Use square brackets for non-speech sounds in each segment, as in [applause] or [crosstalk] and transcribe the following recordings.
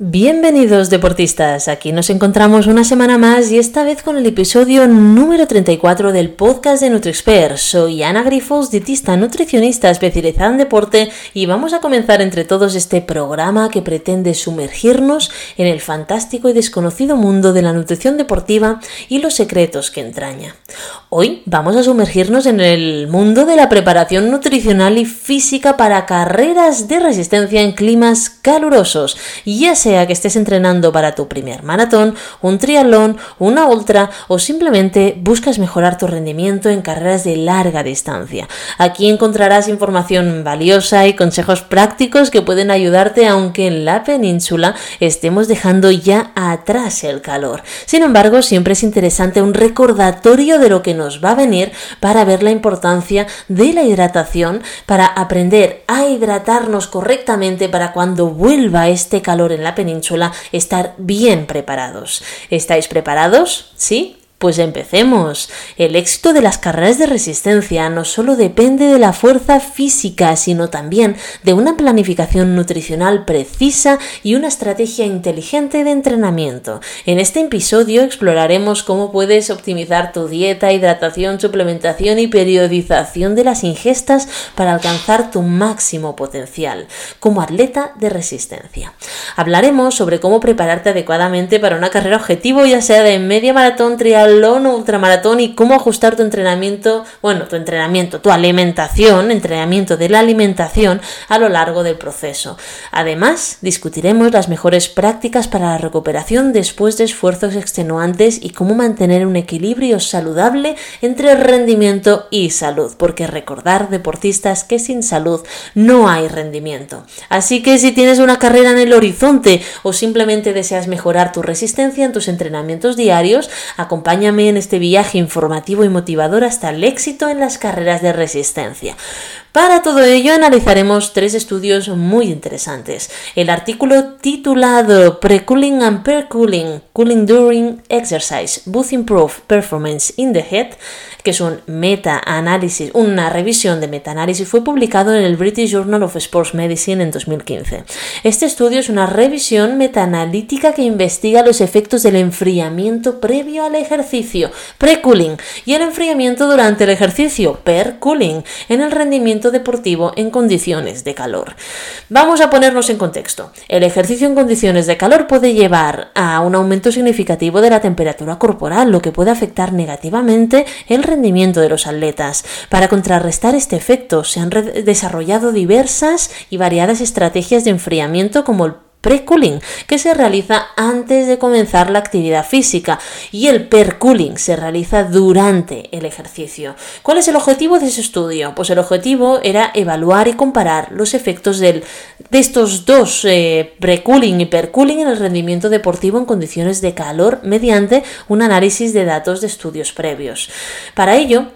Bienvenidos deportistas, aquí nos encontramos una semana más y esta vez con el episodio número 34 del podcast de NutriExpert. Soy Ana Grifos, dietista nutricionista especializada en deporte y vamos a comenzar entre todos este programa que pretende sumergirnos en el fantástico y desconocido mundo de la nutrición deportiva y los secretos que entraña. Hoy vamos a sumergirnos en el mundo de la preparación nutricional y física para carreras de resistencia en climas calurosos, ya sea que estés entrenando para tu primer maratón, un triatlón, una ultra o simplemente buscas mejorar tu rendimiento en carreras de larga distancia. Aquí encontrarás información valiosa y consejos prácticos que pueden ayudarte aunque en la península estemos dejando ya atrás el calor. Sin embargo, siempre es interesante un recordatorio de lo que nos va a venir para ver la importancia de la hidratación, para aprender a hidratarnos correctamente para cuando vuelva este calor en la península estar bien preparados. ¿Estáis preparados? ¿Sí? Pues empecemos. El éxito de las carreras de resistencia no solo depende de la fuerza física, sino también de una planificación nutricional precisa y una estrategia inteligente de entrenamiento. En este episodio exploraremos cómo puedes optimizar tu dieta, hidratación, suplementación y periodización de las ingestas para alcanzar tu máximo potencial como atleta de resistencia. Hablaremos sobre cómo prepararte adecuadamente para una carrera objetivo, ya sea de media maratón, trial o ultramaratón y cómo ajustar tu entrenamiento, bueno, tu entrenamiento, tu alimentación, entrenamiento de la alimentación a lo largo del proceso. Además, discutiremos las mejores prácticas para la recuperación después de esfuerzos extenuantes y cómo mantener un equilibrio saludable entre rendimiento y salud, porque recordar deportistas que sin salud no hay rendimiento. Así que si tienes una carrera en el horizonte o simplemente deseas mejorar tu resistencia en tus entrenamientos diarios, acompaña en este viaje informativo y motivador hasta el éxito en las carreras de resistencia. Para todo ello analizaremos tres estudios muy interesantes. El artículo titulado Pre-Cooling and Per-Cooling, Cooling During Exercise, Both Improve Performance in the Head, que es un meta-análisis, una revisión de meta-análisis, fue publicado en el British Journal of Sports Medicine en 2015. Este estudio es una revisión meta-analítica que investiga los efectos del enfriamiento previo al ejercicio, pre-cooling, y el enfriamiento durante el ejercicio, per-cooling, en el rendimiento deportivo en condiciones de calor. Vamos a ponernos en contexto. El ejercicio en condiciones de calor puede llevar a un aumento significativo de la temperatura corporal, lo que puede afectar negativamente el rendimiento de los atletas. Para contrarrestar este efecto se han desarrollado diversas y variadas estrategias de enfriamiento como el pre-cooling, que se realiza antes de comenzar la actividad física, y el per-cooling se realiza durante el ejercicio. ¿Cuál es el objetivo de ese estudio? Pues el objetivo era evaluar y comparar los efectos de estos dos eh, pre-cooling y per-cooling en el rendimiento deportivo en condiciones de calor mediante un análisis de datos de estudios previos. Para ello,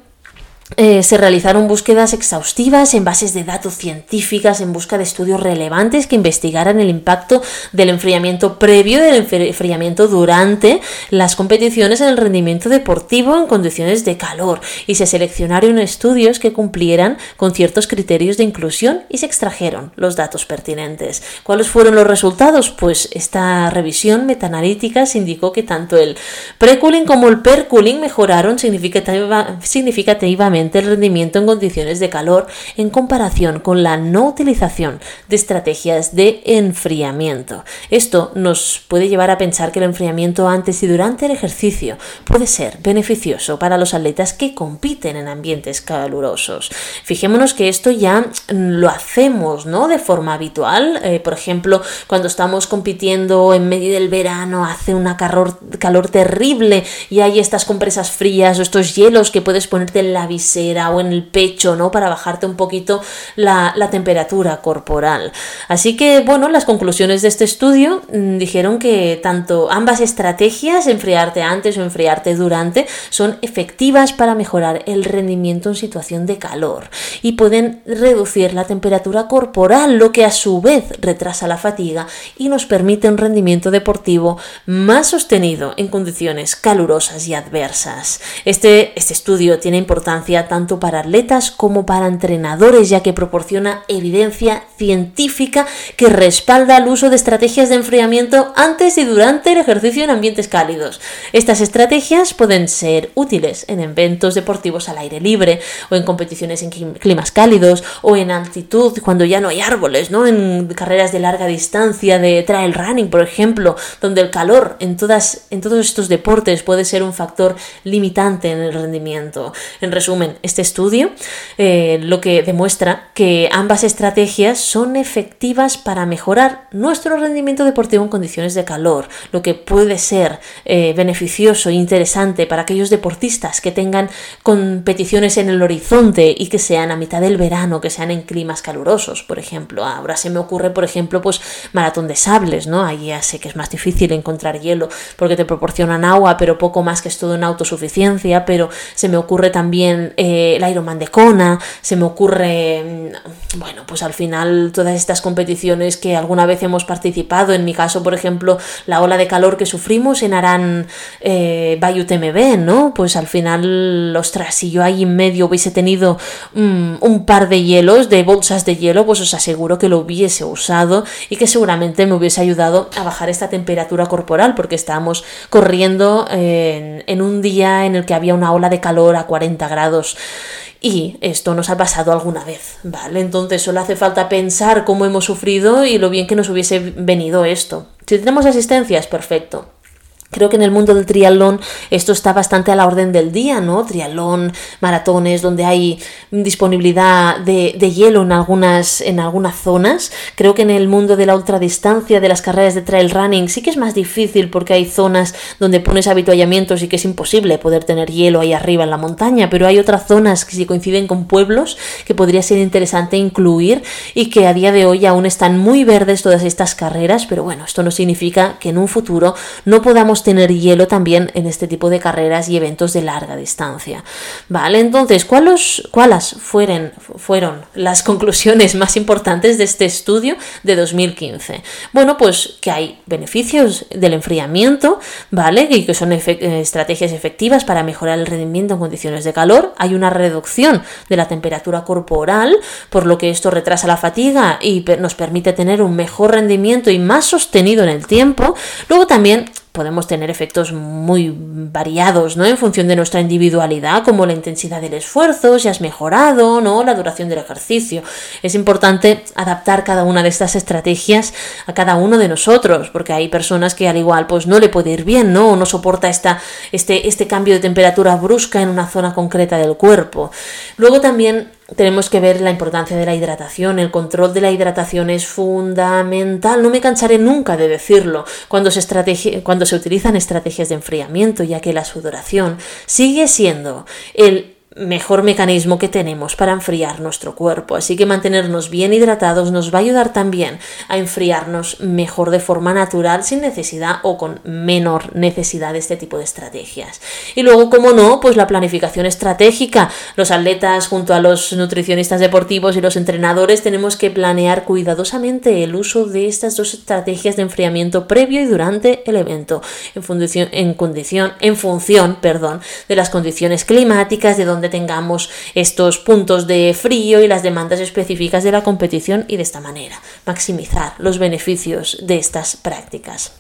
eh, se realizaron búsquedas exhaustivas en bases de datos científicas en busca de estudios relevantes que investigaran el impacto del enfriamiento previo y del enfriamiento durante las competiciones en el rendimiento deportivo en condiciones de calor y se seleccionaron estudios que cumplieran con ciertos criterios de inclusión y se extrajeron los datos pertinentes. ¿Cuáles fueron los resultados? Pues esta revisión metaanalítica se indicó que tanto el pre-cooling como el per-cooling mejoraron significativamente el rendimiento en condiciones de calor en comparación con la no utilización de estrategias de enfriamiento. Esto nos puede llevar a pensar que el enfriamiento antes y durante el ejercicio puede ser beneficioso para los atletas que compiten en ambientes calurosos. Fijémonos que esto ya lo hacemos ¿no? de forma habitual. Eh, por ejemplo, cuando estamos compitiendo en medio del verano, hace una calor, calor terrible y hay estas compresas frías o estos hielos que puedes ponerte en la visera o en el pecho, ¿no? Para bajarte un poquito la, temperatura corporal. Así que, bueno, las conclusiones de este estudio mm, dijeron que tanto ambas estrategias, enfriarte antes o enfriarte durante, son efectivas para mejorar el rendimiento en situación de calor y pueden reducir la temperatura corporal, lo que a su vez retrasa la fatiga y nos permite un rendimiento deportivo más sostenido en condiciones calurosas y adversas. Este, este estudio tiene importancia tanto para atletas como para entrenadores, ya que proporciona evidencia científica que respalda el uso de estrategias de enfriamiento antes y durante el ejercicio en ambientes cálidos. Estas estrategias pueden ser útiles en eventos deportivos al aire libre o en competiciones en climas cálidos o en altitud cuando ya no hay árboles, ¿no? En carreras de larga distancia, de trail running, por ejemplo, donde el calor en, todas, en todos estos deportes puede ser un factor limitante en el rendimiento. En resumen, este estudio eh, lo que demuestra que ambas estrategias son efectivas para mejorar nuestro rendimiento deportivo en condiciones de calor, lo que puede ser eh, beneficioso e interesante para aquellos deportistas que tengan competiciones en el horizonte y que sean a mitad del verano, que sean en climas calurosos, por ejemplo. Ahora se me ocurre, por ejemplo, pues maratón de sables, ¿no? Ahí ya sé que es más difícil encontrar hielo porque te proporcionan agua, pero poco más que es todo una autosuficiencia, pero se me ocurre también eh, el Ironman de Kona, se me ocurre, mm, bueno, pues al final todas estas competiciones que alguna vez hemos participado, en mi caso, por ejemplo, la ola de calor que sufrimos en Arán eh, Bayou TMB, ¿no? Pues al final, ostras, si yo ahí en medio hubiese tenido mm, un par de hielos, de bolsas de hielo, pues os aseguro que lo hubiese usado y que seguramente me hubiese ayudado a bajar esta temperatura corporal, porque estábamos corriendo en, en un día en el que había una ola de calor a 40 grados. Y esto nos ha pasado alguna vez, ¿vale? Entonces solo hace falta pensar cómo hemos sufrido y lo bien que nos hubiese venido esto. Si tenemos asistencias, perfecto. Creo que en el mundo del triatlón esto está bastante a la orden del día, ¿no? Triatlón, maratones, donde hay disponibilidad de, hielo en algunas, en algunas zonas. Creo que en el mundo de la ultradistancia, de las carreras de trail running, sí que es más difícil porque hay zonas donde pones habituallamientos y que es imposible poder tener hielo ahí arriba en la montaña, pero hay otras zonas que sí coinciden con pueblos que podría ser interesante incluir y que a día de hoy aún están muy verdes todas estas carreras, pero bueno, esto no significa que en un futuro no podamos tener hielo también en este tipo de carreras y eventos de larga distancia. Vale, entonces, ¿cuáles, cuáles fueron, fueron las [laughs] conclusiones más importantes de este estudio de 2015? Bueno, pues que hay beneficios del enfriamiento, ¿vale? Y que son estrategias efectivas para mejorar el rendimiento en condiciones de calor. Hay una reducción de la temperatura corporal, por lo que esto retrasa la fatiga y nos permite tener un mejor rendimiento y más sostenido en el tiempo. Luego también podemos tener efectos muy variados, ¿no? En función de nuestra individualidad, como la intensidad del esfuerzo, si has mejorado, ¿no? La duración del ejercicio. Es importante adaptar cada una de estas estrategias a cada uno de nosotros, porque hay personas que al igual pues no le puede ir bien, ¿no? O no soporta esta, este, este cambio de temperatura brusca en una zona concreta del cuerpo. Luego también tenemos que ver la importancia de la hidratación. El control de la hidratación es fundamental. No me cansaré nunca de decirlo cuando se, cuando se utilizan estrategias de enfriamiento, ya que la sudoración sigue siendo el mejor mecanismo que tenemos para enfriar nuestro cuerpo. Así que mantenernos bien hidratados nos va a ayudar también a enfriarnos mejor de forma natural, sin necesidad o con menor necesidad de este tipo de estrategias. Y luego, como no, pues la planificación estratégica. Los atletas junto a los nutricionistas deportivos y los entrenadores tenemos que planear cuidadosamente el uso de estas dos estrategias de enfriamiento previo y durante el evento, en en condición, en función, perdón, de las condiciones climáticas, de donde tengamos estos puntos de frío y las demandas específicas de la competición y de esta manera maximizar los beneficios de estas prácticas.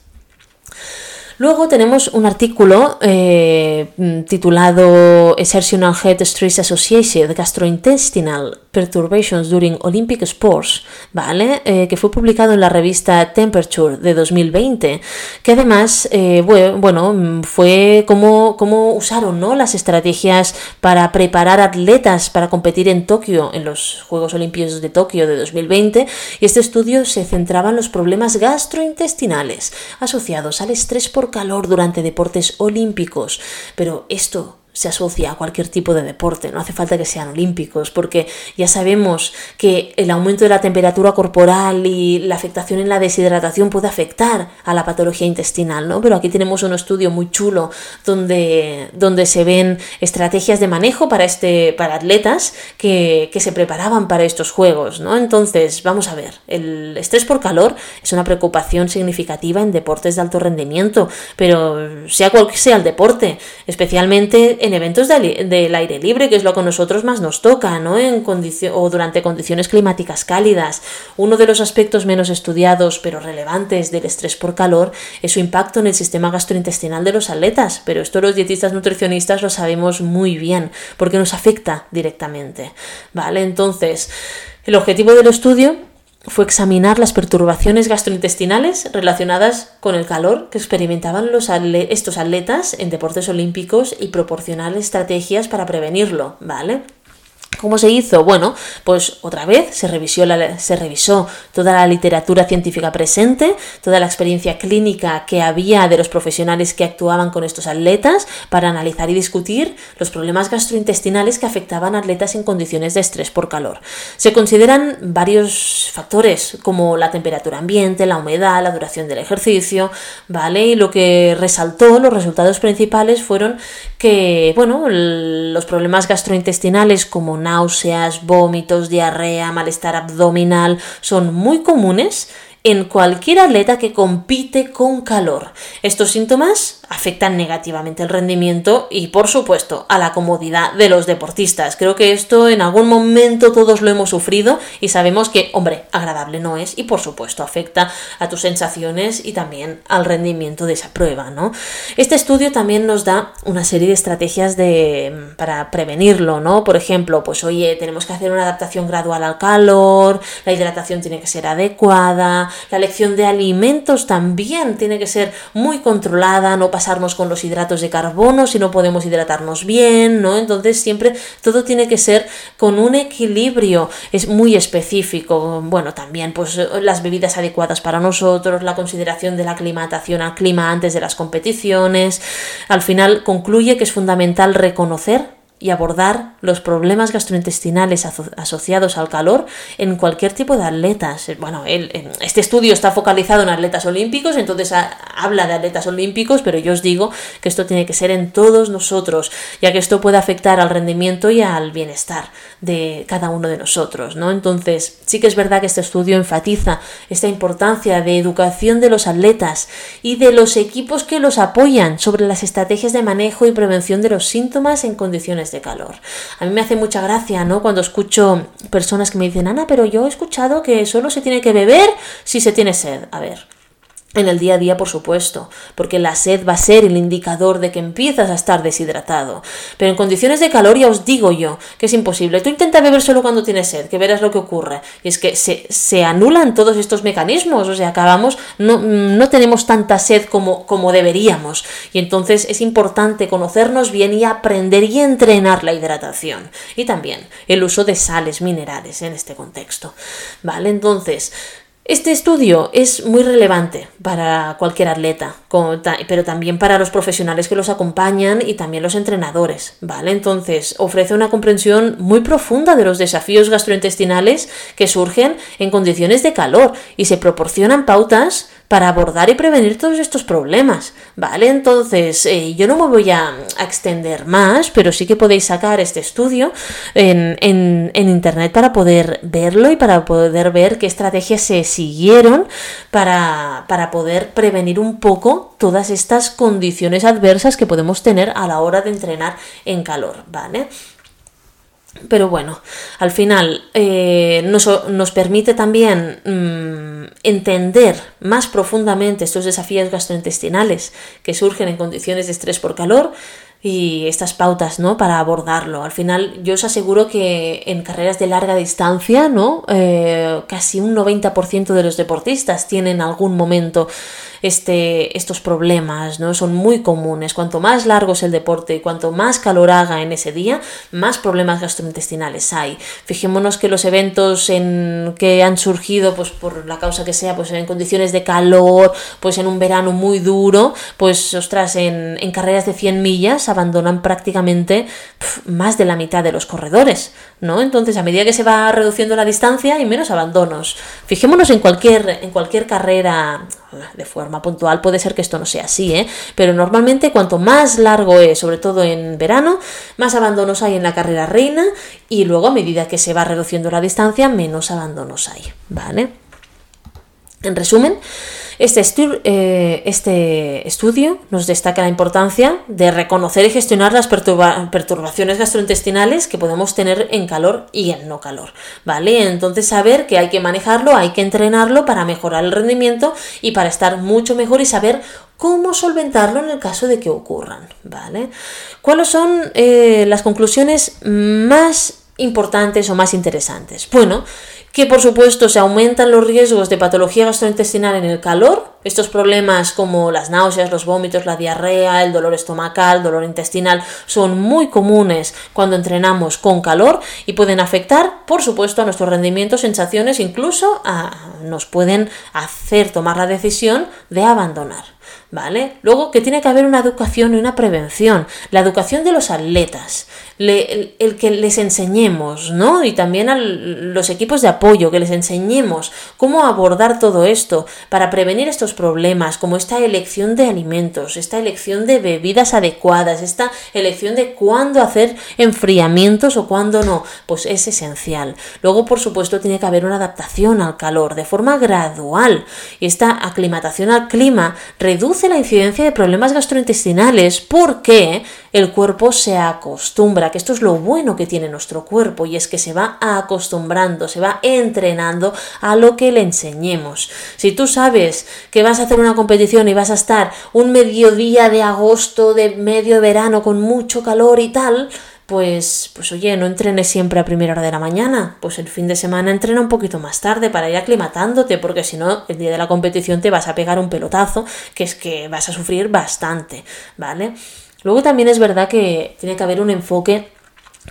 Luego tenemos un artículo eh, titulado Exertional Head Stress Associated Gastrointestinal Perturbations During Olympic Sports, ¿vale? Eh, que fue publicado en la revista Temperature de 2020, que además, eh, bueno, fue como, como usaron ¿no? las estrategias para preparar atletas para competir en Tokio, en los Juegos Olímpicos de Tokio de 2020, y este estudio se centraba en los problemas gastrointestinales asociados al estrés por calor durante deportes olímpicos, pero esto se asocia a cualquier tipo de deporte, no hace falta que sean olímpicos, porque ya sabemos que el aumento de la temperatura corporal y la afectación en la deshidratación puede afectar a la patología intestinal, ¿no? Pero aquí tenemos un estudio muy chulo donde, donde se ven estrategias de manejo para, este, para atletas que, que se preparaban para estos juegos, ¿no? Entonces, vamos a ver, el estrés por calor es una preocupación significativa en deportes de alto rendimiento, pero sea cual sea el deporte, especialmente en eventos del aire libre, que es lo que a nosotros más nos toca, ¿no? En o durante condiciones climáticas cálidas. Uno de los aspectos menos estudiados pero relevantes del estrés por calor es su impacto en el sistema gastrointestinal de los atletas, pero esto los dietistas nutricionistas lo sabemos muy bien porque nos afecta directamente. ¿Vale? Entonces, el objetivo del estudio fue examinar las perturbaciones gastrointestinales relacionadas con el calor que experimentaban los estos atletas en deportes olímpicos y proporcionar estrategias para prevenirlo, ¿vale? ¿Cómo se hizo? Bueno, pues otra vez se revisó, la, se revisó toda la literatura científica presente, toda la experiencia clínica que había de los profesionales que actuaban con estos atletas para analizar y discutir los problemas gastrointestinales que afectaban a atletas en condiciones de estrés por calor. Se consideran varios factores como la temperatura ambiente, la humedad, la duración del ejercicio, ¿vale? Y lo que resaltó, los resultados principales fueron que, bueno, los problemas gastrointestinales como náuseas, vómitos, diarrea, malestar abdominal son muy comunes en cualquier atleta que compite con calor. Estos síntomas afectan negativamente el rendimiento y por supuesto a la comodidad de los deportistas. Creo que esto en algún momento todos lo hemos sufrido y sabemos que, hombre, agradable no es y por supuesto afecta a tus sensaciones y también al rendimiento de esa prueba, ¿no? Este estudio también nos da una serie de estrategias de, para prevenirlo, ¿no? Por ejemplo, pues oye, tenemos que hacer una adaptación gradual al calor, la hidratación tiene que ser adecuada, la elección de alimentos también tiene que ser muy controlada, no pasarnos con los hidratos de carbono si no podemos hidratarnos bien, ¿no? Entonces siempre todo tiene que ser con un equilibrio, es muy específico. Bueno, también pues las bebidas adecuadas para nosotros, la consideración de la aclimatación al clima antes de las competiciones. Al final concluye que es fundamental reconocer y abordar los problemas gastrointestinales asociados al calor en cualquier tipo de atletas. Bueno, este estudio está focalizado en atletas olímpicos, entonces habla de atletas olímpicos, pero yo os digo que esto tiene que ser en todos nosotros, ya que esto puede afectar al rendimiento y al bienestar de cada uno de nosotros, ¿no? Entonces, sí que es verdad que este estudio enfatiza esta importancia de educación de los atletas y de los equipos que los apoyan sobre las estrategias de manejo y prevención de los síntomas en condiciones de calor. A mí me hace mucha gracia, ¿no? Cuando escucho personas que me dicen, Ana, pero yo he escuchado que solo se tiene que beber si se tiene sed. A ver, en el día a día, por supuesto, porque la sed va a ser el indicador de que empiezas a estar deshidratado. Pero en condiciones de calor ya os digo yo que es imposible. Tú intenta beber solo cuando tienes sed, que verás lo que ocurre. Y es que se, anulan todos estos mecanismos, o sea, acabamos, no, no tenemos tanta sed como, como deberíamos. Y entonces es importante conocernos bien y aprender y entrenar la hidratación. Y también el uso de sales minerales en este contexto. ¿Vale? Entonces, este estudio es muy relevante para cualquier atleta, pero también para los profesionales que los acompañan y también los entrenadores, ¿vale? Entonces, ofrece una comprensión muy profunda de los desafíos gastrointestinales que surgen en condiciones de calor y se proporcionan pautas para abordar y prevenir todos estos problemas, ¿vale? Entonces, eh, yo no me voy a, extender más, pero sí que podéis sacar este estudio en, en, internet para poder verlo y para poder ver qué estrategias se siguieron para, para poder prevenir un poco todas estas condiciones adversas que podemos tener a la hora de entrenar en calor, ¿vale? Pero bueno, al final eh, nos, permite también mm, entender más profundamente estos desafíos gastrointestinales que surgen en condiciones de estrés por calor y estas pautas ¿no? para abordarlo. Al final yo os aseguro que en carreras de larga distancia, ¿no? Eh, casi un 90% de los deportistas tienen algún momento este, estos problemas, ¿no? Son muy comunes. Cuanto más largo es el deporte y cuanto más calor haga en ese día, más problemas gastrointestinales hay. Fijémonos que los eventos en que han surgido, pues por la causa que sea, pues en condiciones de calor, pues en un verano muy duro, pues ostras, en, carreras de 100 millas abandonan prácticamente más de la mitad de los corredores, ¿no? Entonces, a medida que se va reduciendo la distancia, hay menos abandonos. Fijémonos en cualquier, en cualquier carrera de forma puntual puede ser que esto no sea así, ¿eh? pero normalmente cuanto más largo es, sobre todo en verano, más abandonos hay en la carrera reina y luego a medida que se va reduciendo la distancia, menos abandonos hay, ¿vale? En resumen, este, eh, este, estudio nos destaca la importancia de reconocer y gestionar las perturbaciones gastrointestinales que podemos tener en calor y en no calor, ¿vale? Entonces saber que hay que manejarlo, hay que entrenarlo para mejorar el rendimiento y para estar mucho mejor y saber cómo solventarlo en el caso de que ocurran, ¿vale? ¿Cuáles son eh, las conclusiones más importantes o más interesantes? Bueno, que por supuesto se aumentan los riesgos de patología gastrointestinal en el calor, estos problemas como las náuseas, los vómitos, la diarrea, el dolor estomacal, dolor intestinal son muy comunes cuando entrenamos con calor y pueden afectar, por supuesto, a nuestro rendimiento, sensaciones, incluso nos pueden hacer tomar la decisión de abandonar. ¿Vale? Luego que tiene que haber una educación y una prevención. La educación de los atletas, el, que les enseñemos, ¿no? Y también a los equipos de apoyo, que les enseñemos cómo abordar todo esto para prevenir estos problemas, como esta elección de alimentos, esta elección de bebidas adecuadas, esta elección de cuándo hacer enfriamientos o cuándo no, pues es esencial. Luego, por supuesto, tiene que haber una adaptación al calor de forma gradual. Y esta aclimatación al clima la incidencia de problemas gastrointestinales porque el cuerpo se acostumbra, que esto es lo bueno que tiene nuestro cuerpo y es que se va acostumbrando, se va entrenando a lo que le enseñemos. Si tú sabes que vas a hacer una competición y vas a estar un mediodía de agosto, de medio verano con mucho calor y tal, pues, pues oye, no entrenes siempre a primera hora de la mañana, pues el fin de semana entrena un poquito más tarde para ir aclimatándote, porque si no, el día de la competición te vas a pegar un pelotazo, que es que vas a sufrir bastante, ¿vale? Luego también es verdad que tiene que haber un enfoque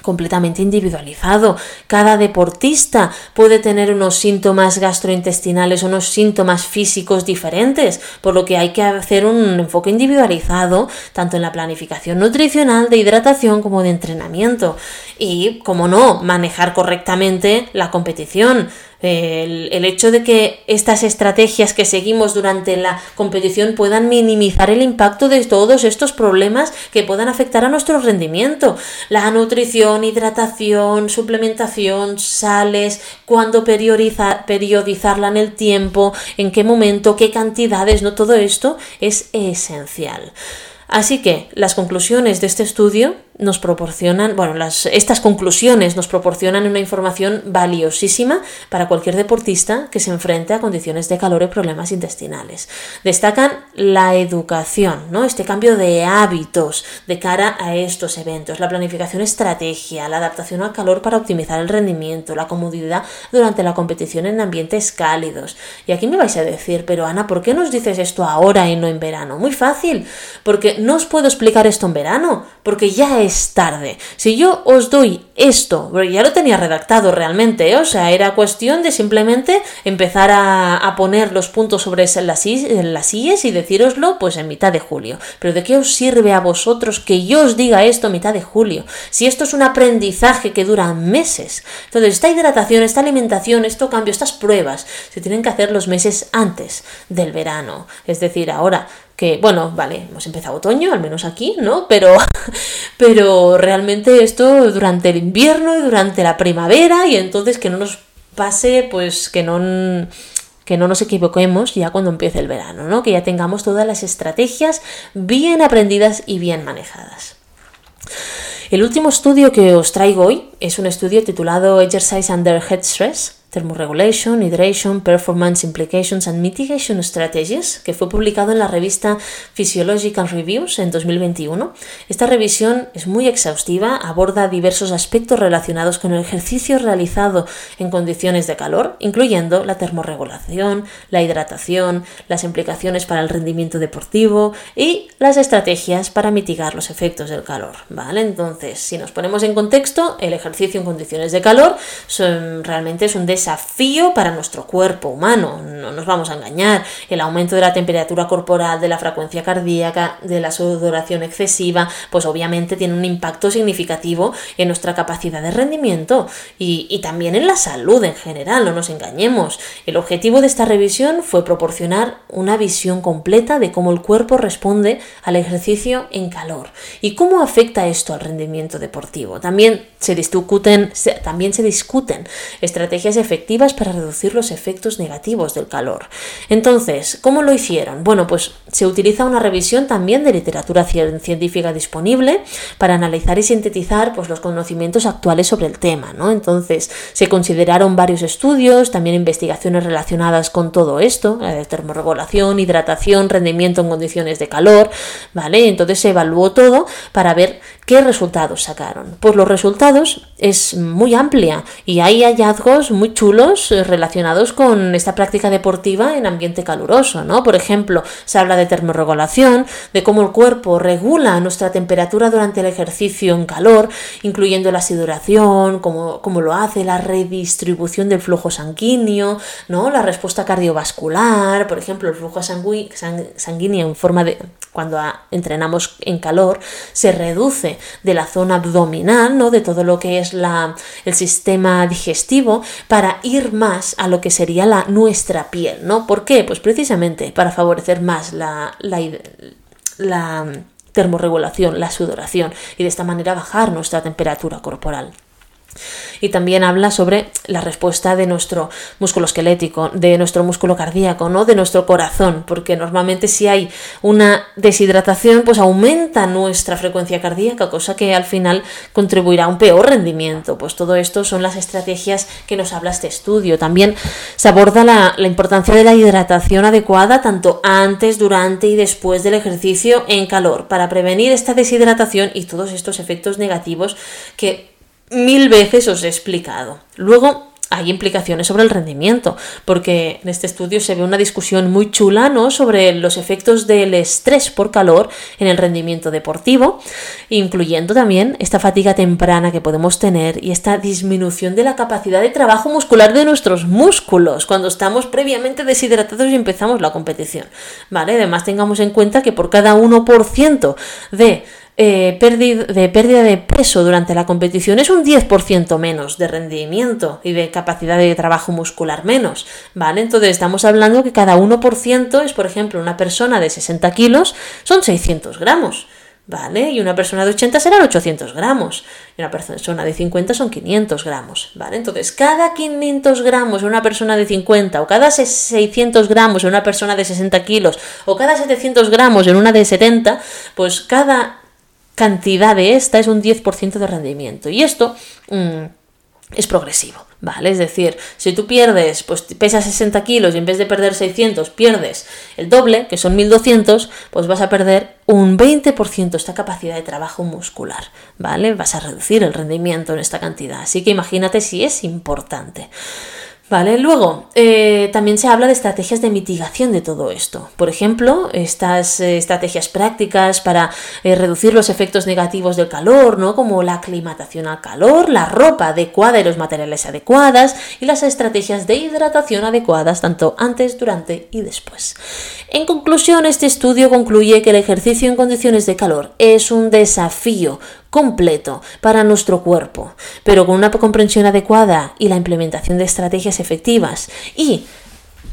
completamente individualizado. Cada deportista puede tener unos síntomas gastrointestinales, unos síntomas físicos diferentes, por lo que hay que hacer un enfoque individualizado tanto en la planificación nutricional, de hidratación como de entrenamiento. Y, como no, manejar correctamente la competición. El, hecho de que estas estrategias que seguimos durante la competición puedan minimizar el impacto de todos estos problemas que puedan afectar a nuestro rendimiento. La nutrición, hidratación, suplementación, sales, cuándo periodizarla en el tiempo, en qué momento, qué cantidades, no todo esto es esencial. Así que las conclusiones de este estudio nos proporcionan, bueno, las, estas conclusiones nos proporcionan una información valiosísima para cualquier deportista que se enfrente a condiciones de calor y problemas intestinales. Destacan la educación, ¿no? Este cambio de hábitos de cara a estos eventos, la planificación estrategia, la adaptación al calor para optimizar el rendimiento, la comodidad durante la competición en ambientes cálidos. Y aquí me vais a decir, pero Ana, ¿por qué nos dices esto ahora y no en verano? Muy fácil, porque no os puedo explicar esto en verano, porque ya es tarde. Si yo os doy esto, ya lo tenía redactado realmente, ¿eh? o sea, era cuestión de simplemente empezar a, poner los puntos sobre las, las y decíroslo pues en mitad de julio. Pero ¿de qué os sirve a vosotros que yo os diga esto en mitad de julio? Si esto es un aprendizaje que dura meses. Entonces, esta hidratación, esta alimentación, esto cambio, estas pruebas, se tienen que hacer los meses antes del verano. Es decir, ahora que, bueno, vale, hemos empezado otoño, al menos aquí, ¿no? Pero, [laughs] pero realmente esto durante el invierno y durante la primavera y entonces que no nos pase, pues que no que no nos equivoquemos ya cuando empiece el verano, ¿no? Que ya tengamos todas las estrategias bien aprendidas y bien manejadas. El último estudio que os traigo hoy es un estudio titulado Exercise Under Head Stress, Thermoregulation, Hydration, Performance Implications and Mitigation Strategies, que fue publicado en la revista Physiological Reviews en 2021. Esta revisión es muy exhaustiva, aborda diversos aspectos relacionados con el ejercicio realizado en condiciones de calor, incluyendo la termorregulación, la hidratación, las implicaciones para el rendimiento deportivo y las estrategias para mitigar los efectos del calor. ¿vale? Entonces, si nos ponemos en contexto, el ejercicio en condiciones de calor realmente es un desafío para nuestro cuerpo humano, no nos vamos a engañar. El aumento de la temperatura corporal, de la frecuencia cardíaca, de la sudoración excesiva, pues obviamente tiene un impacto significativo en nuestra capacidad de rendimiento y, también en la salud en general, no nos engañemos. El objetivo de esta revisión fue proporcionar una visión completa de cómo el cuerpo responde al ejercicio en calor y cómo afecta esto al rendimiento deportivo. También se discuten, también se discuten estrategias efectivas para reducir los efectos negativos del calor. Entonces, ¿cómo lo hicieron? Bueno, pues se utiliza una revisión también de literatura científica disponible para analizar y sintetizar pues, los conocimientos actuales sobre el tema. Entonces, se consideraron varios estudios, también investigaciones relacionadas con todo esto, eh, termorregulación, hidratación, rendimiento en condiciones de calor, ¿vale? Entonces se evaluó todo para ver qué resultados sacaron. Pues los resultados es muy amplia y hay hallazgos muy chulos eh, relacionados con esta práctica deportiva en ambiente caluroso, ¿no? Por ejemplo, se habla de termorregulación, de cómo el cuerpo regula nuestra temperatura durante el ejercicio en calor, incluyendo la sudoración, cómo, cómo lo hace, la redistribución del flujo sanguíneo, ¿no? La respuesta cardiovascular, por ejemplo, el flujo sanguíneo en forma de cuando entrenamos en calor se reduce de la zona abdominal, ¿no? De todo lo que es la, el sistema digestivo para ir más a lo que sería la nuestra piel, ¿no? ¿Por qué? Pues precisamente para favorecer más la, la, la termorregulación, la sudoración y de esta manera bajar nuestra temperatura corporal. Y también habla sobre la respuesta de nuestro músculo esquelético, de nuestro músculo cardíaco, ¿no? De nuestro corazón, porque normalmente si hay una deshidratación, pues aumenta nuestra frecuencia cardíaca, cosa que al final contribuirá a un peor rendimiento. Pues todo esto son las estrategias que nos habla este estudio. También se aborda la, la importancia de la hidratación adecuada tanto antes, durante y después del ejercicio en calor, para prevenir esta deshidratación y todos estos efectos negativos que mil veces os he explicado. Luego hay implicaciones sobre el rendimiento, porque en este estudio se ve una discusión muy chula ¿no? sobre los efectos del estrés por calor en el rendimiento deportivo, incluyendo también esta fatiga temprana que podemos tener y esta disminución de la capacidad de trabajo muscular de nuestros músculos cuando estamos previamente deshidratados y empezamos la competición. ¿Vale? Además tengamos en cuenta que por cada 1% de eh, de pérdida de peso durante la competición es un 10% menos de rendimiento y de capacidad de trabajo muscular menos, ¿vale? Entonces estamos hablando que cada 1% es, por ejemplo, una persona de 60 kilos son 600 gramos, ¿vale? Y una persona de 80 serán 800 gramos, y una persona de 50 son 500 gramos, ¿vale? Entonces, cada 500 gramos en una persona de 50, o cada 600 gramos en una persona de 60 kilos, o cada 700 gramos en una de 70, pues cada cantidad de esta es un 10% de rendimiento. Y esto mm, es progresivo, ¿vale? Es decir, si tú pierdes, pues pesas 60 kilos y en vez de perder 600 pierdes el doble, que son 1200, pues vas a perder un 20% esta capacidad de trabajo muscular, ¿vale? Vas a reducir el rendimiento en esta cantidad. Así que imagínate si es importante. Vale, luego eh, también se habla de estrategias de mitigación de todo esto. Por ejemplo, estas eh, estrategias prácticas para eh, reducir los efectos negativos del calor, ¿no? Como la aclimatación al calor, la ropa adecuada y los materiales adecuadas y las estrategias de hidratación adecuadas tanto antes, durante y después. En conclusión, este estudio concluye que el ejercicio en condiciones de calor es un desafío completo para nuestro cuerpo, pero con una comprensión adecuada y la implementación de estrategias efectivas y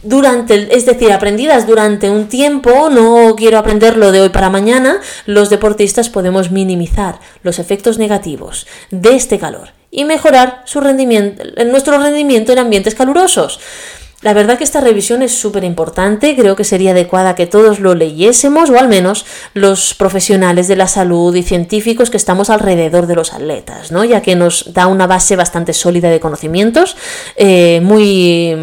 durante, es decir, aprendidas durante un tiempo, no quiero aprenderlo de hoy para mañana, los deportistas podemos minimizar los efectos negativos de este calor y mejorar su rendimiento, nuestro rendimiento en ambientes calurosos. La verdad que esta revisión es súper importante, creo que sería adecuada que todos lo leyésemos, o al menos los profesionales de la salud y científicos que estamos alrededor de los atletas, ¿no? ya que nos da una base bastante sólida de conocimientos, eh, muy,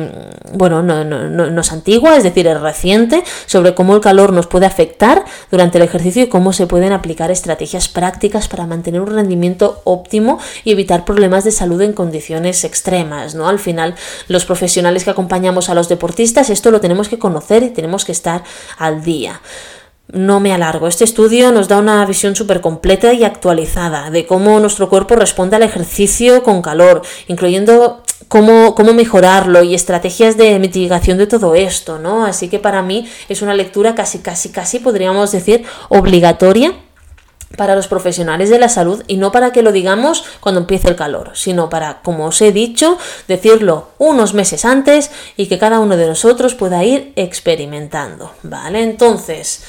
bueno, no, no, no, es antigua, es decir, es reciente, sobre cómo el calor nos puede afectar durante el ejercicio y cómo se pueden aplicar estrategias prácticas para mantener un rendimiento óptimo y evitar problemas de salud en condiciones extremas. ¿no? Al final, los profesionales que acompañan a los deportistas, esto lo tenemos que conocer y tenemos que estar al día. No me alargo, este estudio nos da una visión súper completa y actualizada de cómo nuestro cuerpo responde al ejercicio con calor, incluyendo cómo, cómo mejorarlo y estrategias de mitigación de todo esto, ¿no? Así que para mí es una lectura casi, casi, casi podríamos decir obligatoria para los profesionales de la salud y no para que lo digamos cuando empiece el calor, sino para, como os he dicho, decirlo unos meses antes y que cada uno de nosotros pueda ir experimentando, ¿vale? Entonces,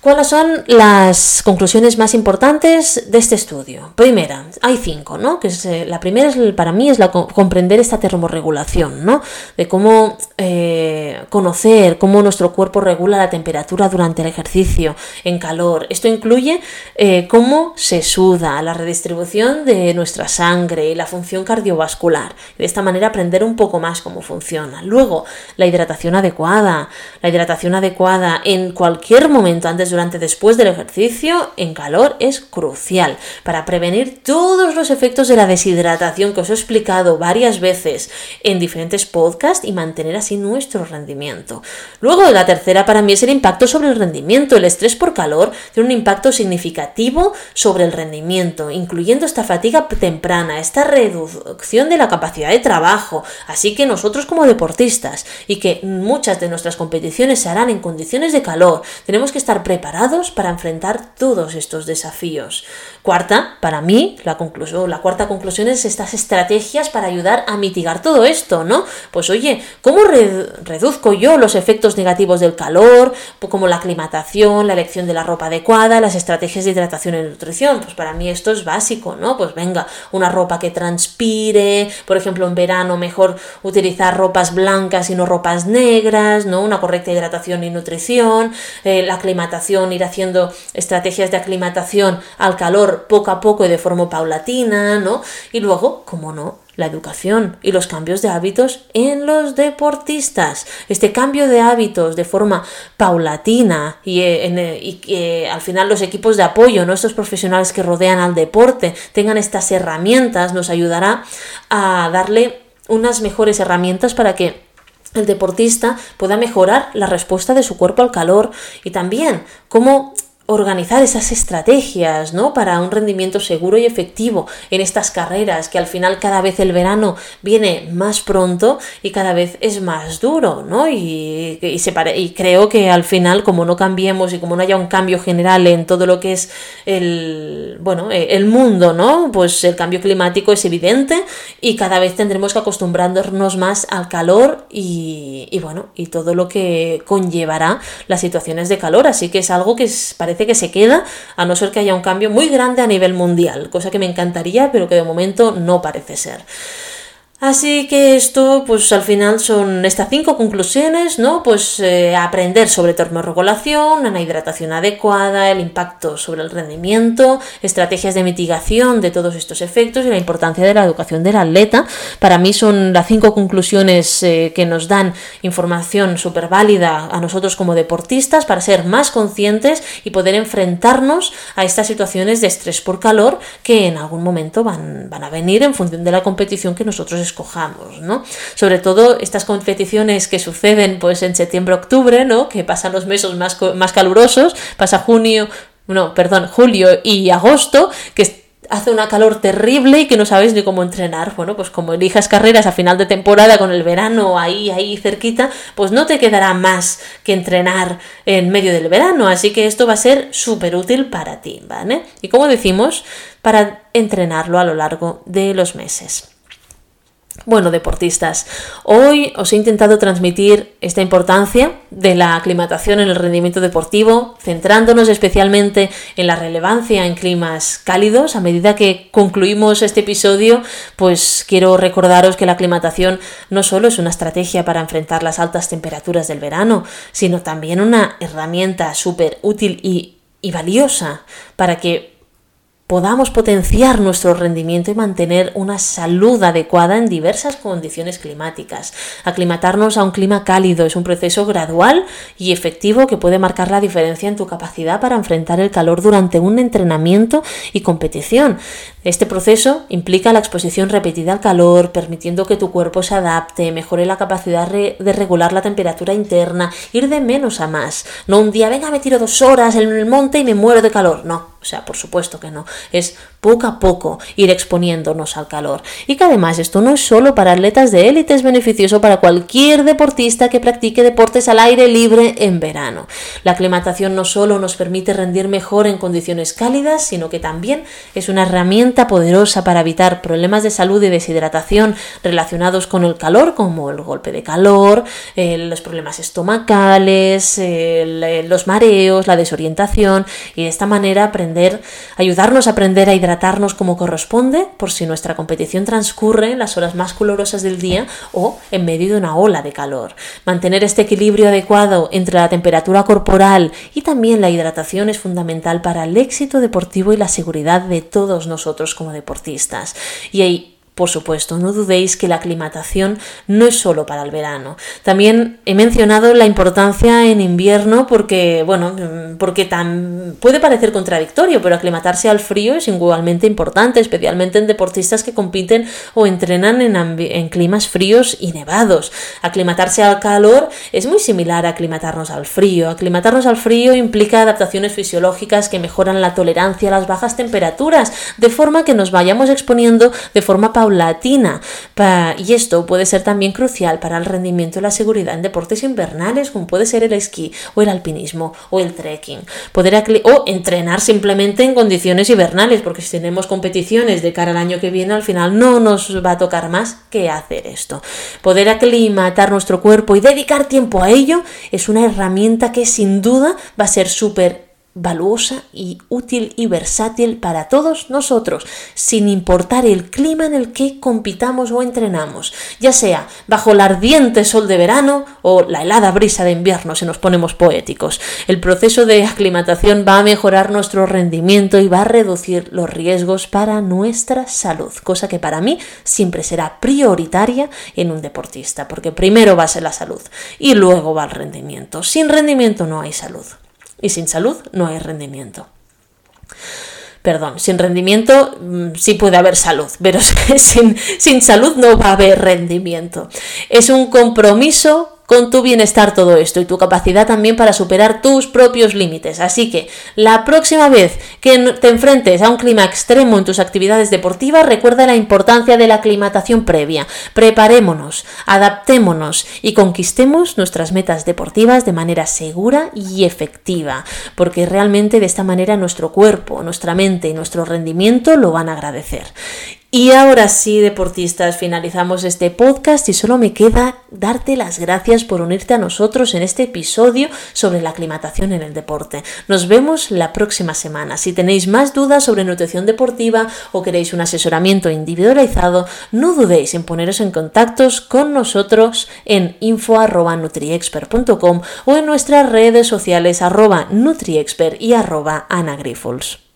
¿Cuáles son las conclusiones más importantes de este estudio? Primera, hay cinco, ¿no? Que eh, la primera es, para mí es comprender esta termorregulación, ¿no? De cómo eh, conocer cómo nuestro cuerpo regula la temperatura durante el ejercicio en calor. Esto incluye eh, cómo se suda, la redistribución de nuestra sangre y la función cardiovascular. De esta manera aprender un poco más cómo funciona. Luego, la hidratación adecuada. La hidratación adecuada en cualquier momento antes durante, después del ejercicio en calor es crucial para prevenir todos los efectos de la deshidratación que os he explicado varias veces en diferentes podcasts y mantener así nuestro rendimiento. Luego, la tercera para mí es el impacto sobre el rendimiento. El estrés por calor tiene un impacto significativo sobre el rendimiento, incluyendo esta fatiga temprana, esta reducción de la capacidad de trabajo. Así que nosotros como deportistas y que muchas de nuestras competiciones se harán en condiciones de calor, tenemos que estar preparados preparados para enfrentar todos estos desafíos. Cuarta, para mí, la conclusión, la cuarta conclusión es estas estrategias para ayudar a mitigar todo esto, ¿no? Pues oye, ¿cómo reduzco yo los efectos negativos del calor, como la aclimatación, la elección de la ropa adecuada, las estrategias de hidratación y nutrición? Pues para mí esto es básico, ¿no? Pues venga, una ropa que transpire, por ejemplo, en verano mejor utilizar ropas blancas y no ropas negras, ¿no? Una correcta hidratación y nutrición, eh, la aclimatación, ir haciendo estrategias de aclimatación al calor poco a poco y de forma paulatina, ¿no? Y luego, como no, la educación y los cambios de hábitos en los deportistas. Este cambio de hábitos de forma paulatina y, eh, eh, que al final los equipos de apoyo, ¿no? estos profesionales que rodean al deporte, tengan estas herramientas, nos ayudará a darle unas mejores herramientas para que el deportista pueda mejorar la respuesta de su cuerpo al calor y también cómo organizar esas estrategias, ¿no? Para un rendimiento seguro y efectivo en estas carreras, que al final cada vez el verano viene más pronto y cada vez es más duro, ¿no? Y, se y creo que al final, como no cambiemos y como no haya un cambio general en todo lo que es el, bueno, e, el mundo, ¿no? Pues el cambio climático es evidente y cada vez tendremos que acostumbrarnos más al calor y bueno, y todo lo que conllevará las situaciones de calor, así que es algo que parece que se queda, a no ser que haya un cambio muy grande a nivel mundial, cosa que me encantaría, pero que de momento no parece ser. Así que esto, pues al final son estas cinco conclusiones, ¿no? Pues eh, aprender sobre termorregulación, una hidratación adecuada, el impacto sobre el rendimiento, estrategias de mitigación de todos estos efectos y la importancia de la educación del atleta. Para mí son las cinco conclusiones eh, que nos dan información súper válida a nosotros como deportistas para ser más conscientes y poder enfrentarnos a estas situaciones de estrés por calor que en algún momento van, van a venir en función de la competición que nosotros escojamos, ¿no? Sobre todo estas competiciones que suceden pues en septiembre-octubre, ¿no? Que pasan los meses más, más calurosos, pasa junio, no, perdón, julio y agosto, que hace una calor terrible y que no sabes ni cómo entrenar. Bueno, pues como elijas carreras a final de temporada con el verano ahí, ahí cerquita, pues no te quedará más que entrenar en medio del verano. Así que esto va a ser súper útil para ti, ¿vale? Y como decimos, para entrenarlo a lo largo de los meses. Bueno, deportistas, hoy os he intentado transmitir esta importancia de la aclimatación en el rendimiento deportivo, centrándonos especialmente en la relevancia en climas cálidos. A medida que concluimos este episodio, pues quiero recordaros que la aclimatación no solo es una estrategia para enfrentar las altas temperaturas del verano, sino también una herramienta súper útil y, y valiosa para que podamos potenciar nuestro rendimiento y mantener una salud adecuada en diversas condiciones climáticas. Aclimatarnos a un clima cálido es un proceso gradual y efectivo que puede marcar la diferencia en tu capacidad para enfrentar el calor durante un entrenamiento y competición. Este proceso implica la exposición repetida al calor, permitiendo que tu cuerpo se adapte, mejore la capacidad de regular la temperatura interna, ir de menos a más. No un día, venga, me tiro dos horas en el monte y me muero de calor. No, o sea, por supuesto que no. Es poco a poco ir exponiéndonos al calor. Y que además esto no es solo para atletas de élite, es beneficioso para cualquier deportista que practique deportes al aire libre en verano. La aclimatación no solo nos permite rendir mejor en condiciones cálidas, sino que también es una herramienta poderosa para evitar problemas de salud y deshidratación relacionados con el calor, como el golpe de calor, eh, los problemas estomacales, eh, los mareos, la desorientación, y de esta manera aprender, ayudarnos a aprender a hidratarnos como corresponde, por si nuestra competición transcurre en las horas más colorosas del día o en medio de una ola de calor. Mantener este equilibrio adecuado entre la temperatura corporal y también la hidratación es fundamental para el éxito deportivo y la seguridad de todos nosotros como deportistas. Y por supuesto, no dudéis que la aclimatación no es solo para el verano. También he mencionado la importancia en invierno porque, bueno, porque tan, puede parecer contradictorio, pero aclimatarse al frío es igualmente importante, especialmente en deportistas que compiten o entrenan en, en climas fríos y nevados. Aclimatarse al calor es muy similar a aclimatarnos al frío. Aclimatarnos al frío implica adaptaciones fisiológicas que mejoran la tolerancia a las bajas temperaturas, de forma que nos vayamos exponiendo de forma paulatina latina y esto puede ser también crucial para el rendimiento y la seguridad en deportes invernales como puede ser el esquí o el alpinismo o el trekking. Poder o entrenar simplemente en condiciones invernales porque si tenemos competiciones de cara al año que viene al final no nos va a tocar más que hacer esto. Poder aclimatar nuestro cuerpo y dedicar tiempo a ello es una herramienta que sin duda va a ser súper valuosa y útil y versátil para todos nosotros, sin importar el clima en el que compitamos o entrenamos, ya sea bajo el ardiente sol de verano o la helada brisa de invierno, si nos ponemos poéticos. El proceso de aclimatación va a mejorar nuestro rendimiento y va a reducir los riesgos para nuestra salud, cosa que para mí siempre será prioritaria en un deportista, porque primero va a ser la salud y luego va el rendimiento. Sin rendimiento no hay salud. Y sin salud no hay rendimiento. Perdón, sin rendimiento mm, sí puede haber salud, pero [laughs] sin, sin salud no va a haber rendimiento. Es un compromiso con tu bienestar todo esto y tu capacidad también para superar tus propios límites. Así que la próxima vez que te enfrentes a un clima extremo en tus actividades deportivas, recuerda la importancia de la aclimatación previa. Preparémonos, adaptémonos y conquistemos nuestras metas deportivas de manera segura y efectiva, porque realmente de esta manera nuestro cuerpo, nuestra mente y nuestro rendimiento lo van a agradecer. Y ahora sí, deportistas, finalizamos este podcast y solo me queda darte las gracias por unirte a nosotros en este episodio sobre la aclimatación en el deporte. Nos vemos la próxima semana. Si tenéis más dudas sobre nutrición deportiva o queréis un asesoramiento individualizado, no dudéis en poneros en contactos con nosotros en info.nutriexpert.com o en nuestras redes sociales arroba nutriexpert y arroba anagrifols.